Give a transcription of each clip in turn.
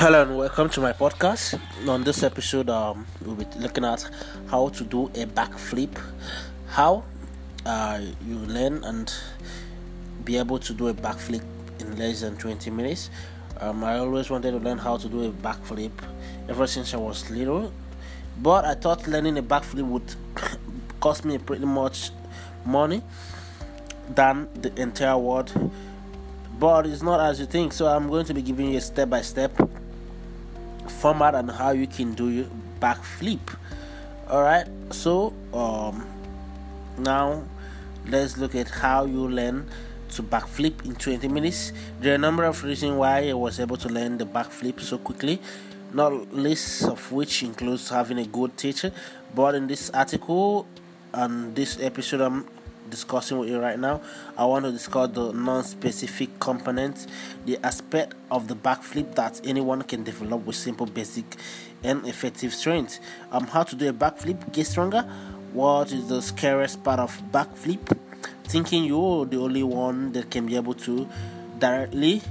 Hello and welcome to my podcast. On this episode, um, we'll be looking at how to do a backflip, how uh, you learn and be able to do a backflip in less than 20 minutes. Um, I always wanted to learn how to do a backflip ever since I was little, but I thought learning a backflip would cost me pretty much money than the entire world but it's not as you think so i'm going to be giving you a step by step format and how you can do your backflip. All right so um now let's look at how you learn to backflip in 20 minutes. There are a number of reasons why i was able to learn the backflip so quickly not least of which includes having a good teacher. But in this article and this episode i'm discussing with you right now, I want to discuss the non specific components, the aspect of the backflip that anyone can develop with simple, basic, and effective strength. Um, how to do a backflip, get stronger. What is the scariest part of backflip? Thinking you're the only one that can be able to directly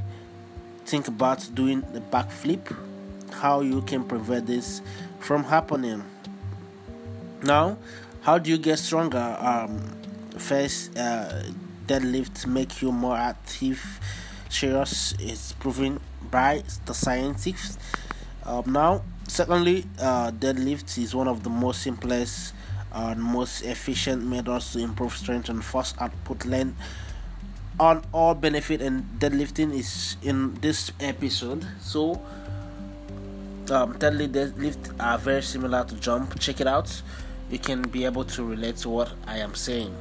think about doing the backflip, how you can prevent this from happening. Now, how do you get stronger? Um, first uh, deadlift make you more active serious is proven by the scientists. Now secondly uh, deadlift is one of the most simplest and most efficient methods to improve strength and force output length. On all benefit and deadlifting is in this episode. So um, deadlift are very similar to jump. Check it out. You can be able to relate to what i am saying